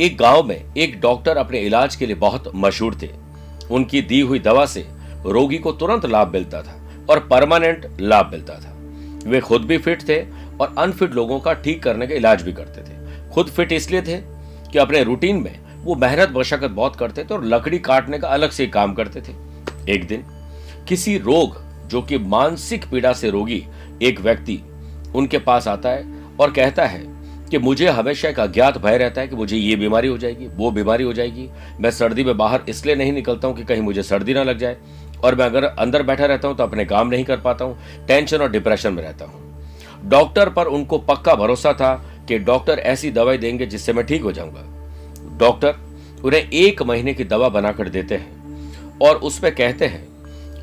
एक गाँव में एक डॉक्टर अपने इलाज के लिए बहुत मशहूर थे। उनकी दी हुई दवा से रोगी को तुरंत लाभ मिलता था और परमानेंट लाभ मिलता था। वे खुद भी फिट थे और अनफिट लोगों का ठीक करने का इलाज भी करते थे। खुद फिट इसलिए थे कि अपने रूटीन में वो मेहनत मशक्कत बहुत करते थे और लकड़ी काटने का अलग से काम करते थे। एक दिन किसी रोग जो कि मानसिक पीड़ा से रोगी एक व्यक्ति उनके पास आता है और कहता है कि मुझे हमेशा एक अज्ञात भय रहता है कि मुझे ये बीमारी हो जाएगी, वो बीमारी हो जाएगी। मैं सर्दी में बाहर इसलिए नहीं निकलता हूँ कि कहीं मुझे सर्दी ना लग जाए और मैं अगर अंदर बैठा रहता हूँ तो अपने काम नहीं कर पाता हूँ, टेंशन और डिप्रेशन में रहता हूँ। डॉक्टर पर उनको पक्का भरोसा था कि डॉक्टर ऐसी दवाई देंगे जिससे मैं ठीक हो जाऊँगा। डॉक्टर उन्हें एक महीने की दवा बनाकर देते हैं और उसमें कहते हैं,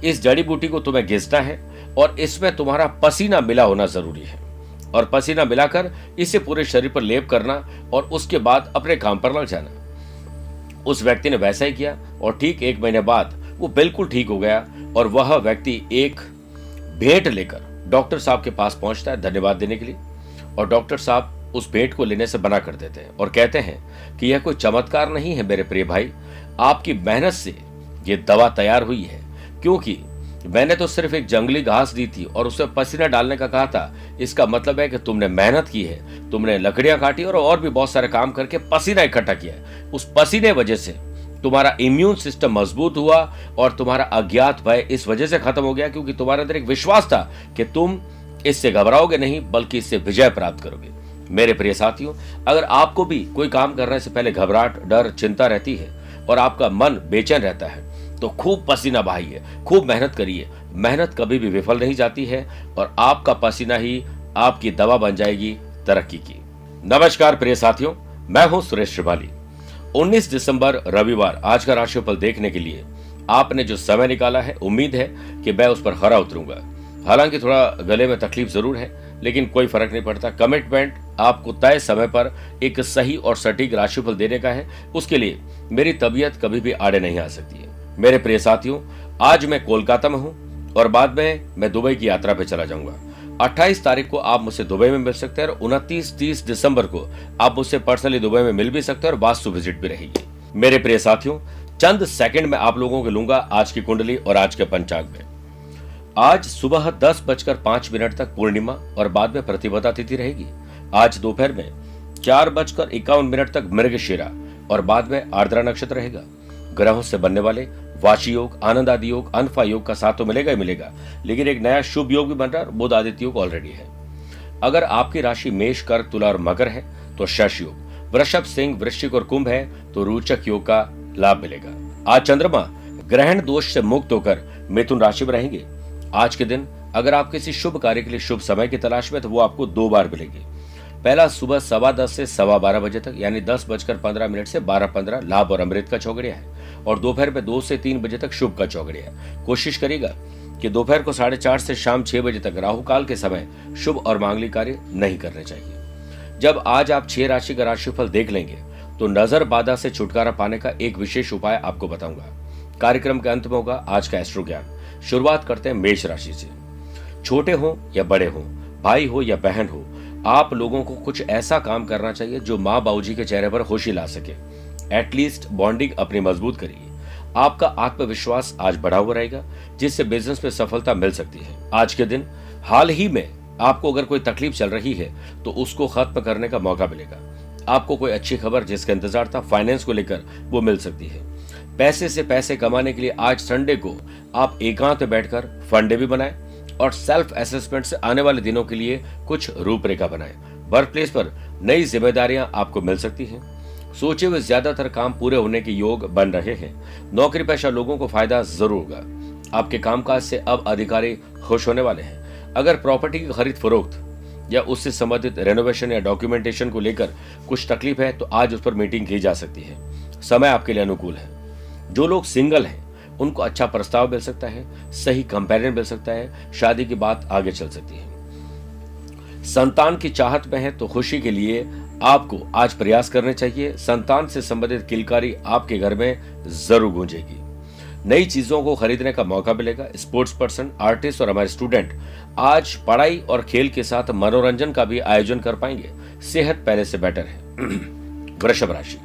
इस जड़ी बूटी को तुम्हें घिसना है और इसमें तुम्हारा पसीना मिला होना ज़रूरी है। और पसीना मिलाकर इसे पूरे शरीर पर लेप करना और उसके बाद अपने काम पर लग जाना। उस व्यक्ति ने वैसा ही किया और ठीक एक महीने बाद वो बिल्कुल ठीक हो गया और वह व्यक्ति एक भेंट लेकर डॉक्टर साहब के पास पहुँचता है धन्यवाद देने के लिए और डॉक्टर साहब उस भेंट को लेने से बना कर देते हैं और कहते हैं कि यह कोई चमत्कार नहीं है मेरे प्रिय भाई, आपकी मेहनत से यह दवा तैयार हुई है, क्योंकि मैंने तो सिर्फ़ एक जंगली घास दी थी और उसे पसीना डालने का कहा था। इसका मतलब है कि तुमने मेहनत की है। तुमने लकड़ियाँ काटी और और भी बहुत सारे काम करके पसीना इकट्ठा किया उस पसीने वजह से तुम्हारा इम्यून सिस्टम मज़बूत हुआ और तुम्हारा अज्ञात भय इस वजह से खत्म हो गया क्योंकि तुम्हारे अंदर एक विश्वास था कि तुम इससे घबराओगे नहीं, बल्कि इससे विजय प्राप्त करोगे। मेरे प्रिय साथियों, अगर आपको भी कोई काम करने से पहले घबराहट, डर, चिंता रहती है और आपका मन बेचैन रहता है तो खूब पसीना बहाइए, खूब मेहनत करिए। मेहनत कभी भी विफल नहीं जाती है और आपका पसीना ही आपकी दवा बन जाएगी तरक्की की। नमस्कार प्रिय साथियों, मैं हूँ सुरेश श्रिवाली। 19 दिसंबर, रविवार, आज का राशिफल देखने के लिए आपने जो समय निकाला है, उम्मीद है कि मैं उस पर खरा उतरूँगा। हालाँकि थोड़ा गले में तकलीफ़ ज़रूर है, लेकिन कोई फ़र्क नहीं पड़ता। कमिटमेंट आपको तय समय पर एक सही और सटीक राशिफल देने का है। उसके लिए मेरी तबीयत कभी भी आड़े नहीं आ सकती है। मेरे प्रिय साथियों, आज मैं कोलकाता में हूँ और बाद में मैं दुबई की यात्रा पे चला जाऊँगा। 28 तारीख को आप मुझसे दुबई में मिल सकते हैं और उनतीस तीस दिसंबर को आप मुझसे पर्सनली दुबई में मिल भी सकते हैं और वास्तु विज़िट भी रहेगी। मेरे प्रिय साथियों, चंद सेकंड में आप लोगों को लूँगा आज की कुंडली और आज के पंचांग में। आज सुबह दस बजकर पाँच मिनट तक पूर्णिमा और बाद में प्रतिपदा तिथि रहेगी। आज दोपहर में चार बजकर इक्यावन मिनट तक मृगशिरा और बाद में आर्द्रा नक्षत्र रहेगा। ग्रहों से बनने वाले वाशी योग आनंद आदि योग, अनफा योग का साथ तो मिलेगा ही मिलेगा, लेकिन एक नया शुभ योग भी बन रहा है बुध आदित्य योग ऑलरेडी है। अगर आपकी राशि मेष कर तुला और मकर है तो शश योग, वृषभ, सिंह, वृश्चिक और कुंभ है तो रोचक योग का लाभ मिलेगा। आज चंद्रमा, ग्रहण दोष से मुक्त होकर मिथुन राशि में रहेंगे। आज के दिन, अगर आप किसी शुभ कार्य के लिए शुभ समय की तलाश में तो वो आपको दो बार मिलेगी। पहला सुबह सवा दस से सवा बारह बजे तक, यानी दस बजकर पंद्रह मिनट से बारह पंद्रह, लाभ और अमृत का चौगड़िया है। और दोपहर में दो से तीन बजे तक शुभ का चौगड़िया है। कोशिश करेगा कि दोपहर को साढ़े चार से शाम छह बजे तक, राहु काल के समय, शुभ और मांगलिक कार्य नहीं करने चाहिए। जब आज आप छह राशि का राशिफल देख लेंगे तो नज़र बाधा से छुटकारा पाने का एक विशेष उपाय आपको बताऊँगा। कार्यक्रम के अंत में होगा आज का एस्ट्रो ज्ञान शुरुआत करते हैं मेष राशि से। छोटे हो या बड़े हो, भाई हो या बहन हो आप लोगों को कुछ ऐसा काम करना चाहिए जो माँ बाबूजी के चेहरे पर खुशी ला सके। एटलीस्ट बॉन्डिंग अपनी मज़बूत करिए। आपका आत्मविश्वास आज बढ़ा हुआ रहेगा, जिससे बिज़नेस में सफलता मिल सकती है। आज के दिन, हाल ही में आपको अगर कोई तकलीफ़ चल रही है तो उसको खत्म करने का मौका मिलेगा। आपको कोई अच्छी खबर जिसका इंतज़ार था फाइनेंस को लेकर वो मिल सकती है। पैसे से पैसे कमाने के लिए आज संडे को आप एकांत बैठकर फंडे भी बनाएँ। और सेल्फ असेसमेंट से आने वाले दिनों के लिए कुछ रूपरेखा बनाएँ। वर्क प्लेस पर नई जिम्मेदारियाँ आपको मिल सकती हैं। सोचे हुए ज़्यादातर काम पूरे होने के योग बन रहे हैं। नौकरी पेशा लोगों को फ़ायदा ज़रूर होगा। आपके कामकाज से अब अधिकारी खुश होने वाले हैं। अगर प्रॉपर्टी की खरीद फरोख्त या उससे संबंधित रेनोवेशन या डॉक्यूमेंटेशन को लेकर कुछ तकलीफ़ है तो आज उस पर मीटिंग की जा सकती है। समय आपके लिए अनुकूल है। जो लोग सिंगल हैं उनको अच्छा प्रस्ताव मिल सकता है, सही कंपेरियन मिल सकता है, शादी की बात आगे चल सकती है। संतान की चाहत में है तो खुशी के लिए आपको आज प्रयास करने चाहिए। संतान से संबंधित किलकारी आपके घर में ज़रूर गूंजेगी। नई चीज़ों को खरीदने का मौका मिलेगा। स्पोर्ट्स पर्सन, आर्टिस्ट और हमारे स्टूडेंट आज पढ़ाई और खेल के साथ मनोरंजन का भी आयोजन कर पाएँगे। सेहत पहले से बेटर है। वृषभ राशि।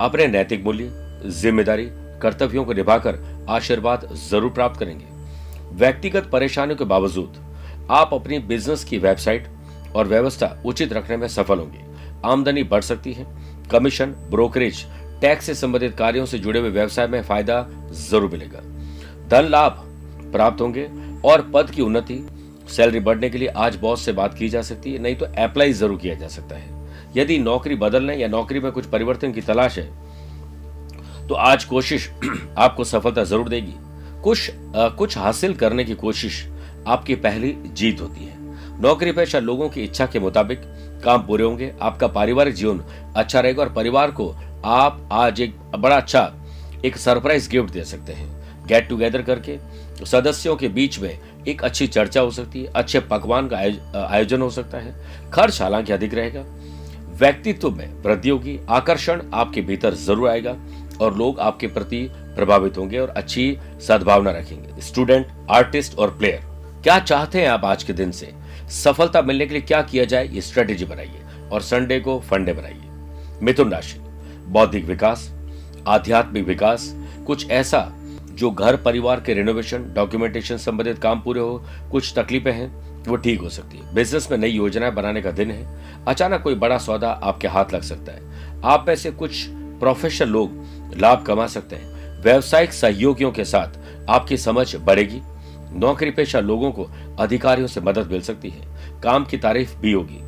अपने नैतिक मूल्य, ज़िम्मेदारी, कर्तव्यों को निभाकर आशीर्वाद ज़रूर प्राप्त करेंगे। व्यक्तिगत परेशानियों के बावजूद आप अपनी बिज़नेस की वेबसाइट और व्यवस्था उचित रखने में सफल होंगे। आमदनी बढ़ सकती है। कमीशन, ब्रोकरेज, टैक्स से संबंधित कार्यों से जुड़े हुए व्यवसाय में फ़ायदा ज़रूर मिलेगा। धन लाभ प्राप्त होंगे और पद की उन्नति, सैलरी बढ़ने के लिए आज बॉस से बात की जा सकती है, नहीं तो अप्लाई ज़रूर किया जा सकता है। यदि नौकरी बदलने या नौकरी में कुछ परिवर्तन की तलाश है तो आज कोशिश आपको सफलता ज़रूर देगी। कुछ आ, कुछ हासिल करने की कोशिश आपकी पहली जीत होती है। नौकरी पेशा लोगों की इच्छा के मुताबिक काम पूरे होंगे आपका पारिवारिक जीवन अच्छा रहेगा और परिवार को आप आज एक बड़ा अच्छा एक सरप्राइज़ गिफ्ट दे सकते हैं। गेट टुगेदर करके सदस्यों के बीच में एक अच्छी चर्चा हो सकती है अच्छे पकवान का आयोजन हो सकता है। खर्च हालाँकि अधिक रहेगा। व्यक्तित्व में वृद्धि होगी आकर्षण आपके भीतर ज़रूर आएगा। और लोग आपके प्रति प्रभावित होंगे और अच्छी सद्भावना रखेंगे। स्टूडेंट आर्टिस्ट और प्लेयर क्या चाहते हैं आप आज के दिन से? सफलता मिलने के लिए क्या किया जाए? ये स्ट्रेटेजी बनाइए और संडे को फंडे बनाइए। मिथुन राशि, बौद्धिक विकास, आध्यात्मिक विकास, कुछ ऐसा जो घर परिवार के रिनोवेशन डॉक्यूमेंटेशन संबंधित काम पूरे हो, कुछ तकलीफें हैं, वो ठीक हो सकती है। बिज़नेस में नई योजनाएँ बनाने का दिन है। अचानक कोई बड़ा सौदा आपके हाथ लग सकता है। आप में से कुछ प्रोफेशनल लोग लाभ कमा सकते हैं। व्यवसायिक सहयोगियों के साथ आपकी समझ बढ़ेगी। नौकरी पेशा लोगों को अधिकारियों से मदद मिल सकती है। काम की तारीफ़ भी होगी।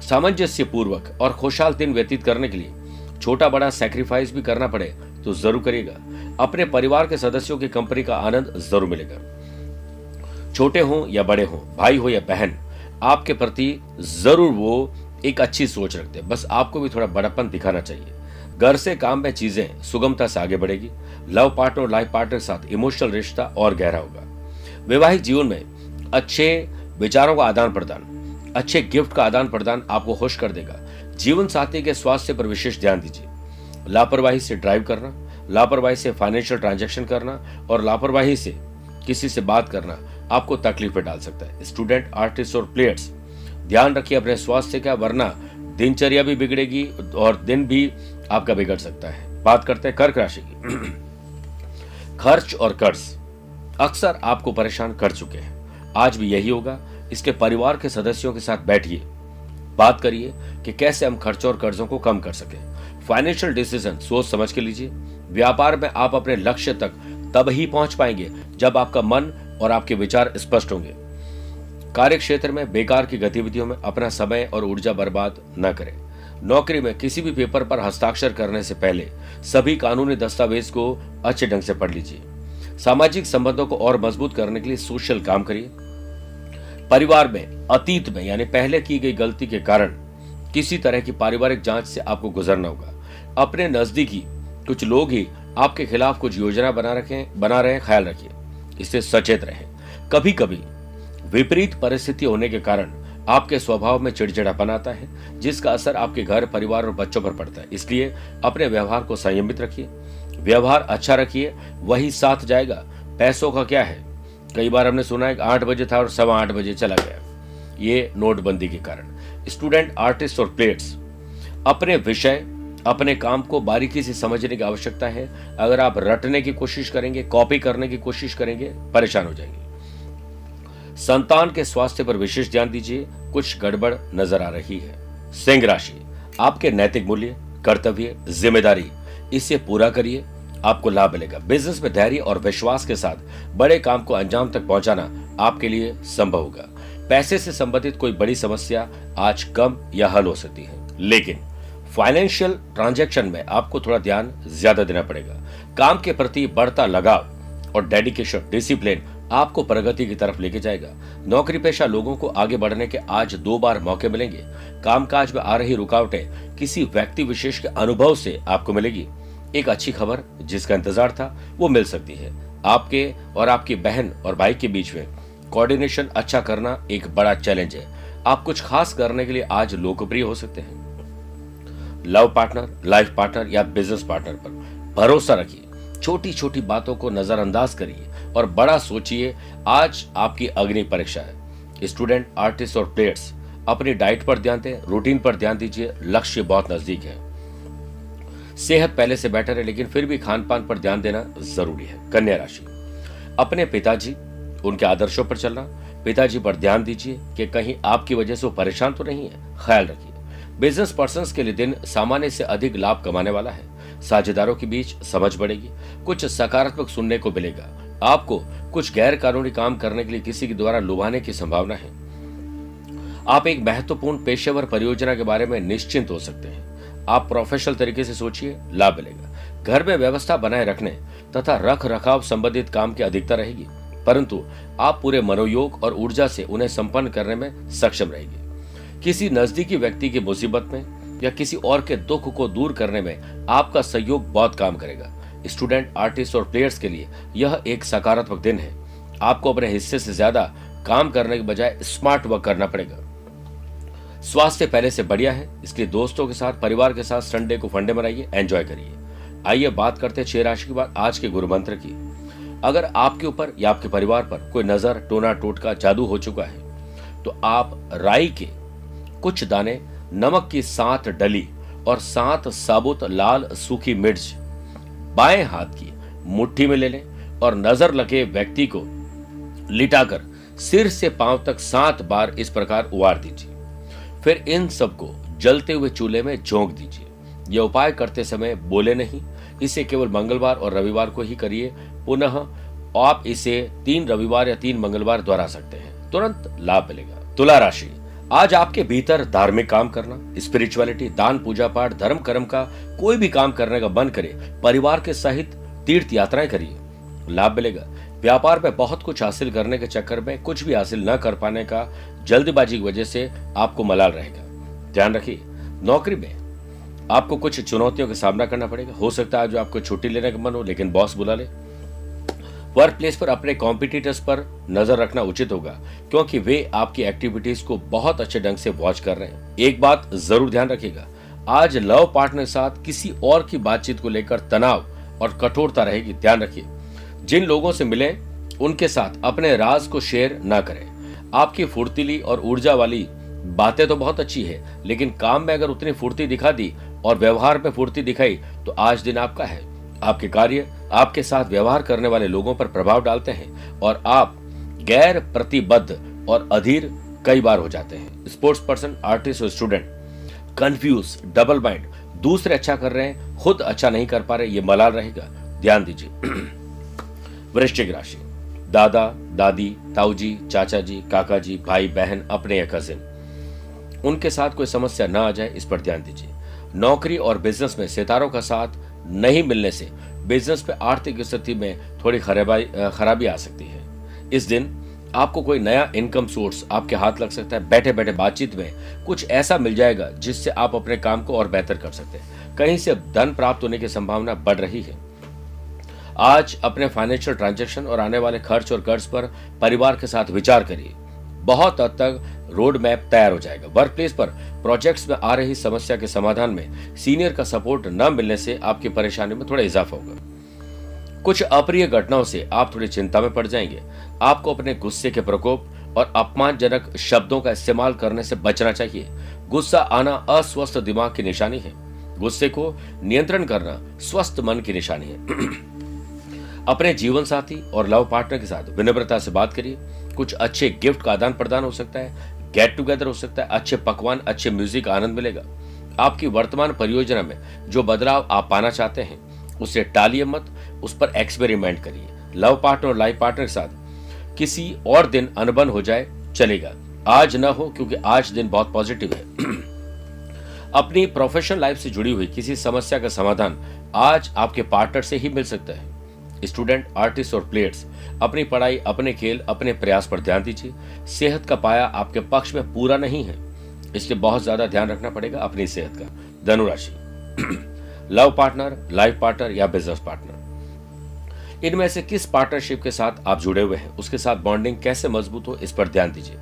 सामंजस्य पूर्वक और खुशहाल दिन व्यतीत करने के लिए छोटा बड़ा सेक्रीफाइस भी करना पड़े तो ज़रूर करिएगा। अपने परिवार के सदस्यों की कंपनी का आनंद ज़रूर मिलेगा। छोटे हों या बड़े हों, भाई हो या बहन, आपके प्रति ज़रूर वो एक अच्छी सोच रखते हैं। बस आपको भी थोड़ा बड़ापन दिखाना चाहिए। घर से काम में चीज़ें सुगमता से आगे बढ़ेगी। लव पार्टनर और लाइफ पार्टनर के साथ इमोशनल रिश्ता और गहरा होगा। वैवाहिक जीवन में अच्छे विचारों का आदान प्रदान, अच्छे गिफ्ट का आदान प्रदान आपको खुश कर देगा। जीवन साथी के स्वास्थ्य पर विशेष ध्यान दीजिए। लापरवाही से ड्राइव करना, लापरवाही से फाइनेंशियल ट्रांजेक्शन करना और लापरवाही से किसी से बात करना आपको तकलीफ़ में डाल सकता है। स्टूडेंट आर्टिस्ट और प्लेयर्स ध्यान रखिए अपने स्वास्थ्य का, वरना दिनचर्या भी बिगड़ेगी और दिन भी आपका बिगड़ सकता है। बात करते हैं कर्क राशि की। खर्च और कर्ज। अक्सर आपको परेशान कर चुके हैं। आज भी यही होगा। इसके परिवार के सदस्यों के साथ बैठिए। बात करिए कि कैसे हम खर्चों और कर्जों को कम कर सकें। फाइनेंशियल डिसीज़न सोच समझ के लीजिए। व्यापार में आप अपने लक्ष्य तक तब ही पहुँच पाएँगे जब आपका मन और आपके विचार स्पष्ट होंगे। कार्य क्षेत्र में बेकार की गतिविधियों में अपना समय और ऊर्जा बर्बाद न करें। नौकरी में किसी भी पेपर पर हस्ताक्षर करने से पहले सभी कानूनी दस्तावेज़ को अच्छे ढंग से पढ़ लीजिए। सामाजिक संबंधों को और मज़बूत करने के लिए सोशल काम करिए। परिवार में, अतीत में, यानी पहले की गई गलती के कारण किसी तरह की पारिवारिक जाँच से आपको गुजरना होगा। अपने नजदीकी कुछ लोग ही आपके खिलाफ कुछ योजना बना रखें, बना रहे ख्याल रखिए। इससे सचेत रहें। कभी कभी विपरीत परिस्थिति होने के कारण आपके स्वभाव में चिड़चिड़ापन आता है, जिसका असर आपके घर, परिवार और बच्चों पर पड़ता है। इसलिए अपने व्यवहार को संयमित रखिए। व्यवहार अच्छा रखिए, वही साथ जाएगा। पैसों का क्या है? कई बार हमने सुना है कि आठ बजे था और सवा आठ बजे चला गया। ये नोटबंदी के कारण। स्टूडेंट, आर्टिस्ट और प्लेयर्स, अपने विषय, अपने काम को बारीकी से समझने की आवश्यकता है। अगर आप रटने की कोशिश करेंगे, कॉपी करने की कोशिश करेंगे, परेशान हो जाएँगे। संतान के स्वास्थ्य पर विशेष ध्यान दीजिए। कुछ गड़बड़ नज़र आ रही है। सिंह राशि, आपके नैतिक मूल्य, कर्तव्य, ज़िम्मेदारी, इसे पूरा करिए। आपको लाभ मिलेगा। बिज़नेस में धैर्य और विश्वास के साथ बड़े काम को अंजाम तक पहुंचाना आपके लिए संभव होगा। पैसे से संबंधित कोई बड़ी समस्या आज कम या हल हो सकती है। लेकिन फाइनेंशियल ट्रांजैक्शन में आपको थोड़ा ध्यान ज़्यादा देना पड़ेगा। काम के प्रति बढ़ता लगाव और डेडिकेशन, डिसिप्लिन आपको प्रगति की तरफ़ लेके जाएगा। नौकरी पेशा लोगों को आगे बढ़ने के आज दो बार मौके मिलेंगे। कामकाज में आ रही रुकावटें किसी व्यक्ति विशेष के अनुभव से आपको मिलेगी। एक अच्छी खबर जिसका इंतज़ार था, वो मिल सकती है। आपके और आपकी बहन और भाई के बीच में कोऑर्डिनेशन अच्छा करना एक बड़ा चैलेंज है। आप कुछ खास करने के लिए आज लोकप्रिय हो सकते हैं। लव पार्टनर, लाइफ पार्टनर या बिज़नेस पार्टनर पर भरोसा रखिए। छोटी छोटी बातों को नजरअंदाज करिए। और बड़ा सोचिए, आज आपकी अग्नि परीक्षा है। स्टूडेंट, आर्टिस्ट और प्लेयर्स, अपनी डाइट पर ध्यान दें, रूटीन पर ध्यान दीजिए, लक्ष्य बहुत नज़दीक है। सेहत पहले से बेटर है, लेकिन फिर भी खान पान पर ध्यान देना ज़रूरी है। कन्या राशि। अपने पिताजी, उनके आदर्शों पर चलना, पिताजी पर ध्यान दीजिए कि कहीं आपकी वजह से वो परेशान तो नहीं है। ख्याल रखिए। बिज़नेस पर्सन के लिए दिन सामान्य से अधिक लाभ कमाने वाला है। साझेदारों के बीच समझ बढ़ेगी। कुछ सकारात्मक सुनने को मिलेगा। आपको कुछ गैर कानूनी काम करने के लिए किसी के द्वारा लुभाने की संभावना है। आप एक महत्वपूर्ण पेशेवर परियोजना के बारे में निश्चिंत हो सकते हैं। आप प्रोफेशनल तरीके से सोचिए, लाभ मिलेगा। घर में व्यवस्था बनाए रखने तथा रख रखाव संबंधित काम की अधिकता रहेगी। परंतु आप पूरे मनोयोग और ऊर्जा से उन्हें संपन्न करने में सक्षम रहेगी। किसी नजदीकी व्यक्ति की मुसीबत में या किसी और के दुख को दूर करने में आपका सहयोग बहुत काम करेगा। स्टूडेंट, आर्टिस्ट और प्लेयर्स के लिए यह एक सकारात्मक दिन है। आपको अपने हिस्से से ज़्यादा काम करने के बजाय स्मार्ट वर्क करना पड़ेगा। स्वास्थ्य पहले से बढ़िया है। इसलिए दोस्तों के साथ, परिवार के साथ संडे को फंडे मनाइए एंजॉय करिए। आइए बात करते हैं छह राशि के बाद आज के गुरु मंत्र की। अगर आपके ऊपर या आपके परिवार पर कोई नज़र, टोना, टोटका, जादू हो चुका है तो आप राई के कुछ दाने, नमक की सात डली और सात साबुत लाल सूखी मिर्च बाएँ हाथ की मुट्ठी में ले लें और नज़र लगे व्यक्ति को लिटाकर सिर से पाँव तक सात बार इस प्रकार उवार दीजिए। फिर इन सबको जलते हुए चूल्हे में झोंक दीजिए। यह उपाय करते समय बोले नहीं, इसे केवल मंगलवार और रविवार को ही करिए। पुनः आप इसे तीन रविवार या तीन मंगलवार दोहरा सकते हैं। तुरंत लाभ मिलेगा। तुला राशि। आज आपके भीतर धार्मिक काम करना स्पिरिचुअलिटी दान, पूजा पाठ, धर्म, कर्म का कोई भी काम करने का मन करे, परिवार के सहित तीर्थ यात्राएँ करिए। लाभ मिलेगा। व्यापार में बहुत कुछ हासिल करने के चक्कर में कुछ भी हासिल न कर पाने का जल्दबाजी की वजह से आपको मलाल रहेगा। ध्यान रखिए, नौकरी में आपको कुछ चुनौतियों का सामना करना पड़ेगा। हो सकता है जो आपको छुट्टी लेने का मन हो, लेकिन बॉस बुला ले। वर्क प्लेस पर अपने कॉम्पिटिटर्स पर नज़र रखना उचित होगा, क्योंकि वे आपकी एक्टिविटीज़ को बहुत अच्छे ढंग से वॉच कर रहे हैं। एक बात ज़रूर ध्यान रखिएगा, आज लव पार्टनर साथ किसी और की बातचीत को लेकर तनाव और कठोरता रहेगी, ध्यान रखिए। जिन लोगों से मिले, उनके साथ अपने राज को शेयर ना करें। आपकी फुर्तीली और ऊर्जा वाली बातें तो बहुत अच्छी है, लेकिन काम में अगर उतनी फुर्ती दिखा दी और व्यवहार में फुर्ती दिखाई तो आज दिन आपका है। आपके कार्य, आपके साथ व्यवहार करने वाले लोगों पर प्रभाव डालते हैं और आप गैर प्रतिबद्ध और अधीर कई बार हो जाते हैं। स्पोर्ट्स पर्सन आर्टिस्ट और स्टूडेंट कंफ्यूज डबल माइंड दूसरे अच्छा कर रहे हैं, खुद अच्छा नहीं कर पा रहे, ये मलाल रहेगा। ध्यान दीजिए। वृश्चिक राशि। दादा, दादी ताऊ जी चाचा जी काका जी भाई, बहन, अपने या कजिन उनके साथ कोई समस्या न आ जाए, इस पर ध्यान दीजिए। नौकरी और बिज़नेस में सितारों का साथ नहीं मिलने से बिज़नेस पे आर्थिक स्थिति में थोड़ी खराबी आ सकती है। इस दिन आपको कोई नया इनकम सोर्स आपके हाथ लग सकता है बैठे बैठे बातचीत में कुछ ऐसा मिल जाएगा जिससे आप अपने काम को और बेहतर कर सकते हैं। कहीं से धन प्राप्त होने की संभावना बढ़ रही है। आज अपने फाइनेंशियल ट्रांजेक्शन और आने वाले खर्च और कर्ज पर परिवार के साथ विचार करिए। बहुत हद तक रोड मैप तैयार हो जाएगा। वर्क प्लेस पर प्रोजेक्ट्स में आ रही समस्या के समाधान में सीनियर का सपोर्ट न मिलने से आपकी परेशानी में थोड़ा इजाफा होगा। कुछ अप्रिय घटनाओं से आप थोड़ी चिंता में पड़ जाएँगे। आपको अपने गुस्से के प्रकोप और अपमानजनक शब्दों का इस्तेमाल करने से बचना चाहिए। गुस्सा आना अस्वस्थ दिमाग की निशानी है। गुस्से को नियंत्रण करना स्वस्थ मन की निशानी है। अपने जीवन साथी और लव पार्टनर के साथ विनम्रता से बात करिए। कुछ अच्छे गिफ्ट का आदान प्रदान हो सकता है। गेट टुगेदर हो सकता है। अच्छे पकवान, अच्छे म्यूज़िक आनंद मिलेगा। आपकी वर्तमान परियोजना में जो बदलाव आप पाना चाहते हैं, उसे टालिए मत, उस पर एक्सपेरिमेंट करिए। लव पार्टनर और लाइफ पार्टनर के साथ किसी और दिन अनबन हो जाए, चलेगा। आज न हो, क्योंकि आज दिन बहुत पॉजिटिव है। अपनी प्रोफेशनल लाइफ से जुड़ी हुई किसी समस्या का समाधान आज आपके पार्टनर से ही मिल सकता है। स्टूडेंट, आर्टिस्ट और प्लेयर्स, अपनी पढ़ाई, अपने खेल, अपने प्रयास पर ध्यान दीजिए। सेहत का पाया आपके पक्ष में पूरा नहीं है। इसलिए बहुत ज़्यादा ध्यान रखना पड़ेगा अपनी सेहत का। धनुराशि। लव पार्टनर, लाइफ पार्टनर या बिज़नेस पार्टनर। इनमें से किस पार्टनरशिप के साथ आप जुड़े हुए हैं, उसके साथ बॉन्डिंग कैसे मज़बूत हो, इस पर ध्यान दीजिए।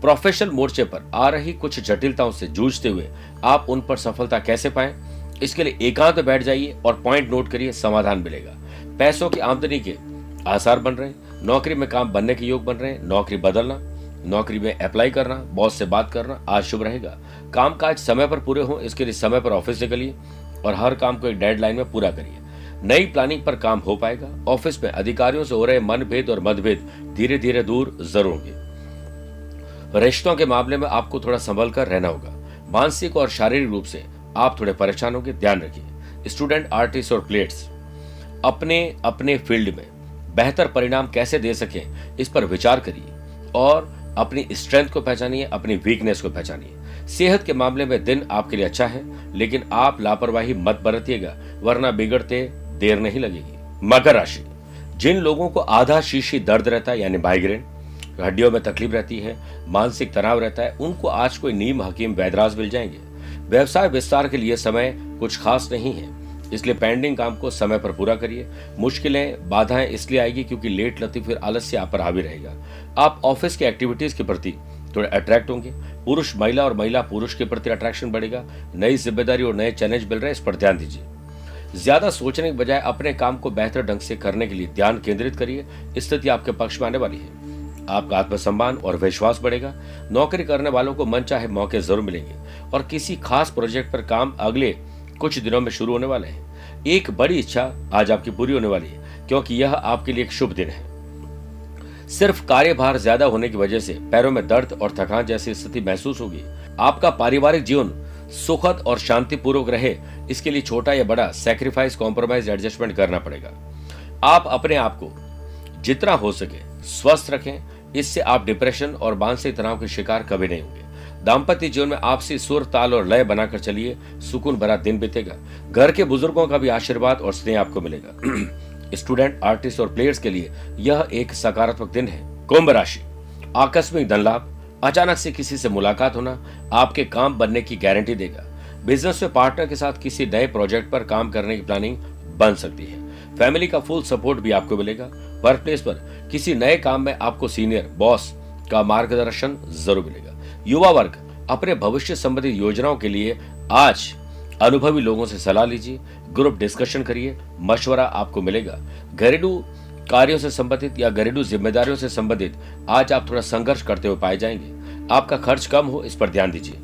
प्रोफेशनल मोर्चे पर आ रही कुछ जटिलताओं से जूझते हुए आप उन पर सफलता कैसे पाएँ, इसके लिए एकांत बैठ जाइए और पॉइंट नोट करिए, समाधान मिलेगा। पैसों की आमदनी के आसार बन रहे हैं। नौकरी में काम बनने के योग बन रहे हैं। नौकरी बदलना, नौकरी में अप्लाई करना बॉस से बात करना, आज शुभ रहेगा। काम काज समय पर पूरे हो, इसके लिए समय पर ऑफ़िस निकलिए और हर काम को एक डेडलाइन में पूरा करिए। नई प्लानिंग पर काम हो पाएगा। ऑफ़िस में अधिकारियों से हो रहे मनभेद और मतभेद धीरे धीरे दूर ज़रूर होंगे। रिश्तों के मामले में आपको थोड़ा संभल कर रहना होगा। मानसिक और शारीरिक रूप से आप थोड़े परेशान होंगे, ध्यान रखिए। स्टूडेंट आर्टिस्ट और प्लेट्स अपने अपने फ़ील्ड में बेहतर परिणाम कैसे दे सकें, इस पर विचार करिए और अपनी स्ट्रेंथ को पहचानिए, अपनी वीकनेस को पहचानिए। सेहत के मामले में दिन आपके लिए अच्छा है, लेकिन आप लापरवाही मत बरतिएगा, वरना बिगड़ते देर नहीं लगेगी। मकर राशि। जिन लोगों को आधा शीशी दर्द रहता है, यानी माइग्रेन हड्डियों में तकलीफ़ रहती है, मानसिक तनाव रहता है, उनको आज कोई नीम, हकीम वैदराज मिल जाएँगे। व्यवसाय विस्तार के लिए समय कुछ खास नहीं है। इसलिए पेंडिंग काम को समय पर पूरा करिए। मुश्किलें, बाधाएँ इसलिए आएगी क्योंकि लेट लती फिर आलस्य आप पर हावी रहेगा। आप ऑफ़िस की एक्टिविटीज़ के प्रति थोड़े अट्रैक्ट होंगे। पुरुष, महिला और महिला पुरुष के प्रति अट्रैक्शन बढ़ेगा। नई ज़िम्मेदारी और नए चैलेंज मिल रहे हैं, इस पर ध्यान दीजिए। ज़्यादा सोचने के बजाय अपने काम को बेहतर ढंग से करने के लिए ध्यान केंद्रित करिए। स्थिति आपके पक्ष में आने वाली है। आपका आत्मसम्मान और विश्वास बढ़ेगा। नौकरी करने वालों को मन चाहे मौके ज़रूर मिलेंगे। और किसी खास प्रोजेक्ट पर काम अगले कुछ दिनों में शुरू होने वाले हैं। एक बड़ी इच्छा आज आपकी पूरी होने वाली है, क्योंकि यह आपके लिए एक शुभ दिन है। सिर्फ़ कार्यभार ज़्यादा होने की वजह से पैरों में दर्द और थकान जैसी स्थिति महसूस होगी। आपका पारिवारिक जीवन सुखद और शांतिपूर्वक रहे, इसके लिए छोटा या बड़ा सेक्रीफाइस कॉम्प्रोमाइज एडजस्टमेंट करना पड़ेगा। आप अपने आप को जितना हो सके स्वस्थ रखें, इससे आप डिप्रेशन और मानसिक तनाव के शिकार कभी नहीं होंगे। दाम्पत्य जीवन में आपसी सुर, ताल और लय बनाकर चलिए, सुकून भरा दिन बीतेगा। घर के बुज़ुर्गों का भी आशीर्वाद और स्नेह आपको मिलेगा। स्टूडेंट, आर्टिस्ट और प्लेयर्स के लिए यह एक सकारात्मक दिन है। कुंभ राशि। आकस्मिक धन लाभ अचानक से किसी से मुलाकात होना, आपके काम बनने की गारंटी देगा। बिज़नेस में पार्टनर के साथ किसी नए प्रोजेक्ट पर काम करने की प्लानिंग बन सकती है। फैमिली का फुल सपोर्ट भी आपको मिलेगा। वर्क प्लेस पर किसी नए काम में आपको सीनियर, बॉस का मार्गदर्शन ज़रूर मिलेगा। युवा वर्ग, अपने भविष्य संबंधी योजनाओं के लिए आज अनुभवी लोगों से सलाह लीजिए, ग्रुप डिस्कशन करिए, मशवरा आपको मिलेगा। घरेलू कार्यों से संबंधित या घरेलू जिम्मेदारियों से संबंधित आज आप थोड़ा संघर्ष करते हुए पाए जाएँगे। आपका खर्च कम हो, इस पर ध्यान दीजिए।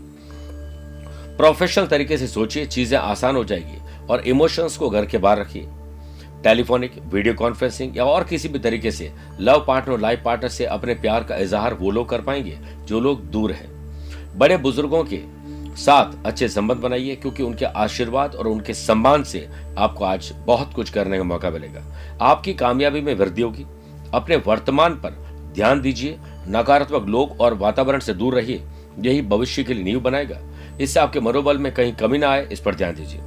प्रोफेशनल तरीके से सोचिए, चीज़ें आसान हो जाएगी और इमोशंस को घर के बाहर रखिए। टेलीफोनिक, वीडियो कॉन्फ्रेंसिंग या और किसी भी तरीके से लव पार्टनर लाइफ पार्टनर से अपने प्यार का इजहार वो लोग कर पाएँगे जो लोग दूर हैं। बड़े बुज़ुर्गों के साथ अच्छे संबंध बनाइए, क्योंकि उनके आशीर्वाद और उनके सम्मान से आपको आज बहुत कुछ करने का मौका मिलेगा। आपकी कामयाबी में वृद्धि होगी। अपने वर्तमान पर ध्यान दीजिए। नकारात्मक लोग और वातावरण से दूर रहिए। यही भविष्य के लिए नींव बनाएगा। इससे आपके मनोबल में कहीं कमी ना आए, इस पर ध्यान दीजिए।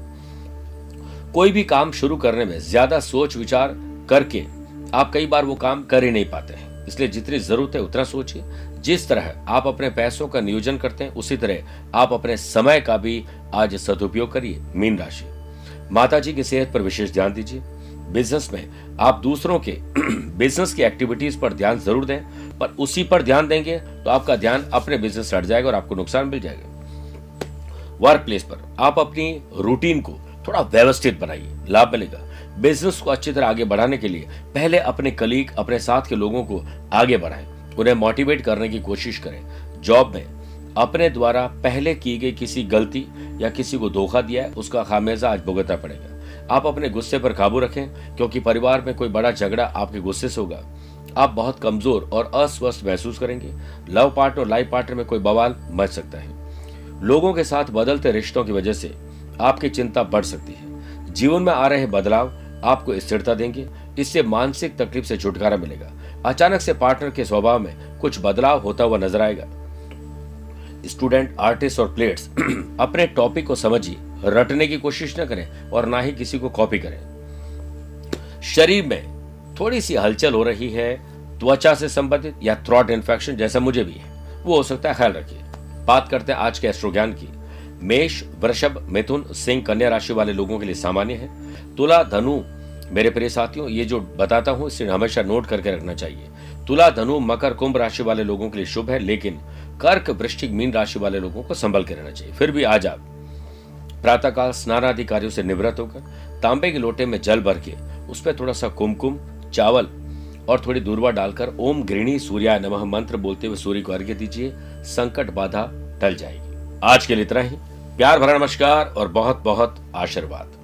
कोई भी काम शुरू करने में ज़्यादा सोच विचार करके आप कई बार वो काम कर ही नहीं पाते हैं। इसलिए जितनी ज़रूरत है उतना सोचिए। जिस तरह आप अपने पैसों का नियोजन करते हैं, उसी तरह आप अपने समय का भी आज सदुपयोग करिए, मीन राशि। माता जी की सेहत पर विशेष ध्यान दीजिए। बिज़नेस में आप दूसरों के बिज़नेस की एक्टिविटीज़ पर ध्यान ज़रूर दें, पर उसी पर ध्यान देंगे तो आपका ध्यान अपने बिज़नेस हट जाएगा और आपको नुकसान मिल जाएगा। वर्क प्लेस पर आप अपनी रूटीन को थोड़ा व्यवस्थित बनाइए, लाभ मिलेगा। बिज़नेस को अच्छी तरह आगे बढ़ाने के लिए पहले अपने कलीग अपने साथ के लोगों को आगे बढ़ाएँ। उन्हें मोटिवेट करने की कोशिश करें। जॉब में अपने द्वारा पहले की गई किसी गलती या किसी को धोखा दिया है, उसका खामियाजा आज भुगतना पड़ेगा। आप अपने गुस्से पर काबू रखें, क्योंकि परिवार में कोई बड़ा झगड़ा आपके गुस्से से होगा। आप बहुत कमज़ोर और अस्वस्थ महसूस करेंगे। लव पार्टनर और लाइफ पार्टनर में कोई बवाल मच सकता है। लोगों के साथ बदलते रिश्तों की वजह से आपकी चिंता बढ़ सकती है। जीवन में आ रहे बदलाव आपको स्थिरता देंगे। इससे मानसिक तकलीफ़ से छुटकारा मिलेगा। अचानक से पार्टनर के स्वभाव में कुछ बदलाव होता हुआ नज़र आएगा। स्टूडेंट, आर्टिस्ट और प्लेयर्स, अपने टॉपिक को समझिए, रटने की कोशिश न करें और ना ही किसी को कॉपी करें। शरीर में थोड़ी सी हलचल हो रही है, त्वचा से संबंधित या थ्रॉट इन्फेक्शन जैसा मुझे भी है, वो हो सकता है, ख्याल रखिए। बात करते हैं आज के एस्ट्रो ज्ञान की। मेष, वृषभ, मिथुन, सिंह, कन्या राशि वाले लोगों के लिए सामान्य है। तुला, धनु मेरे प्रिय साथियों, ये जो बताता हूँ, इसे हमेशा नोट करके रखना चाहिए। तुला, धनु, मकर, कुंभ राशि वाले लोगों के लिए शुभ है, लेकिन कर्क, वृश्चिक, मीन राशि वाले लोगों को संभल के रहना चाहिए। फिर भी आज आप प्रातःकाल स्नानादि कार्यों से निवृत्त होकर तांबे के लोटे में जल भर के उस पर थोड़ा सा कुमकुम, चावल और थोड़ी दूरवा डालकर ओम गृणी सूर्या नमः मंत्र बोलते हुए सूर्य को अर्घ्य दीजिए, संकट बाधा टल जाएगी। आज के लिए इतना ही। प्यार, भरा नमस्कार और बहुत बहुत आशीर्वाद।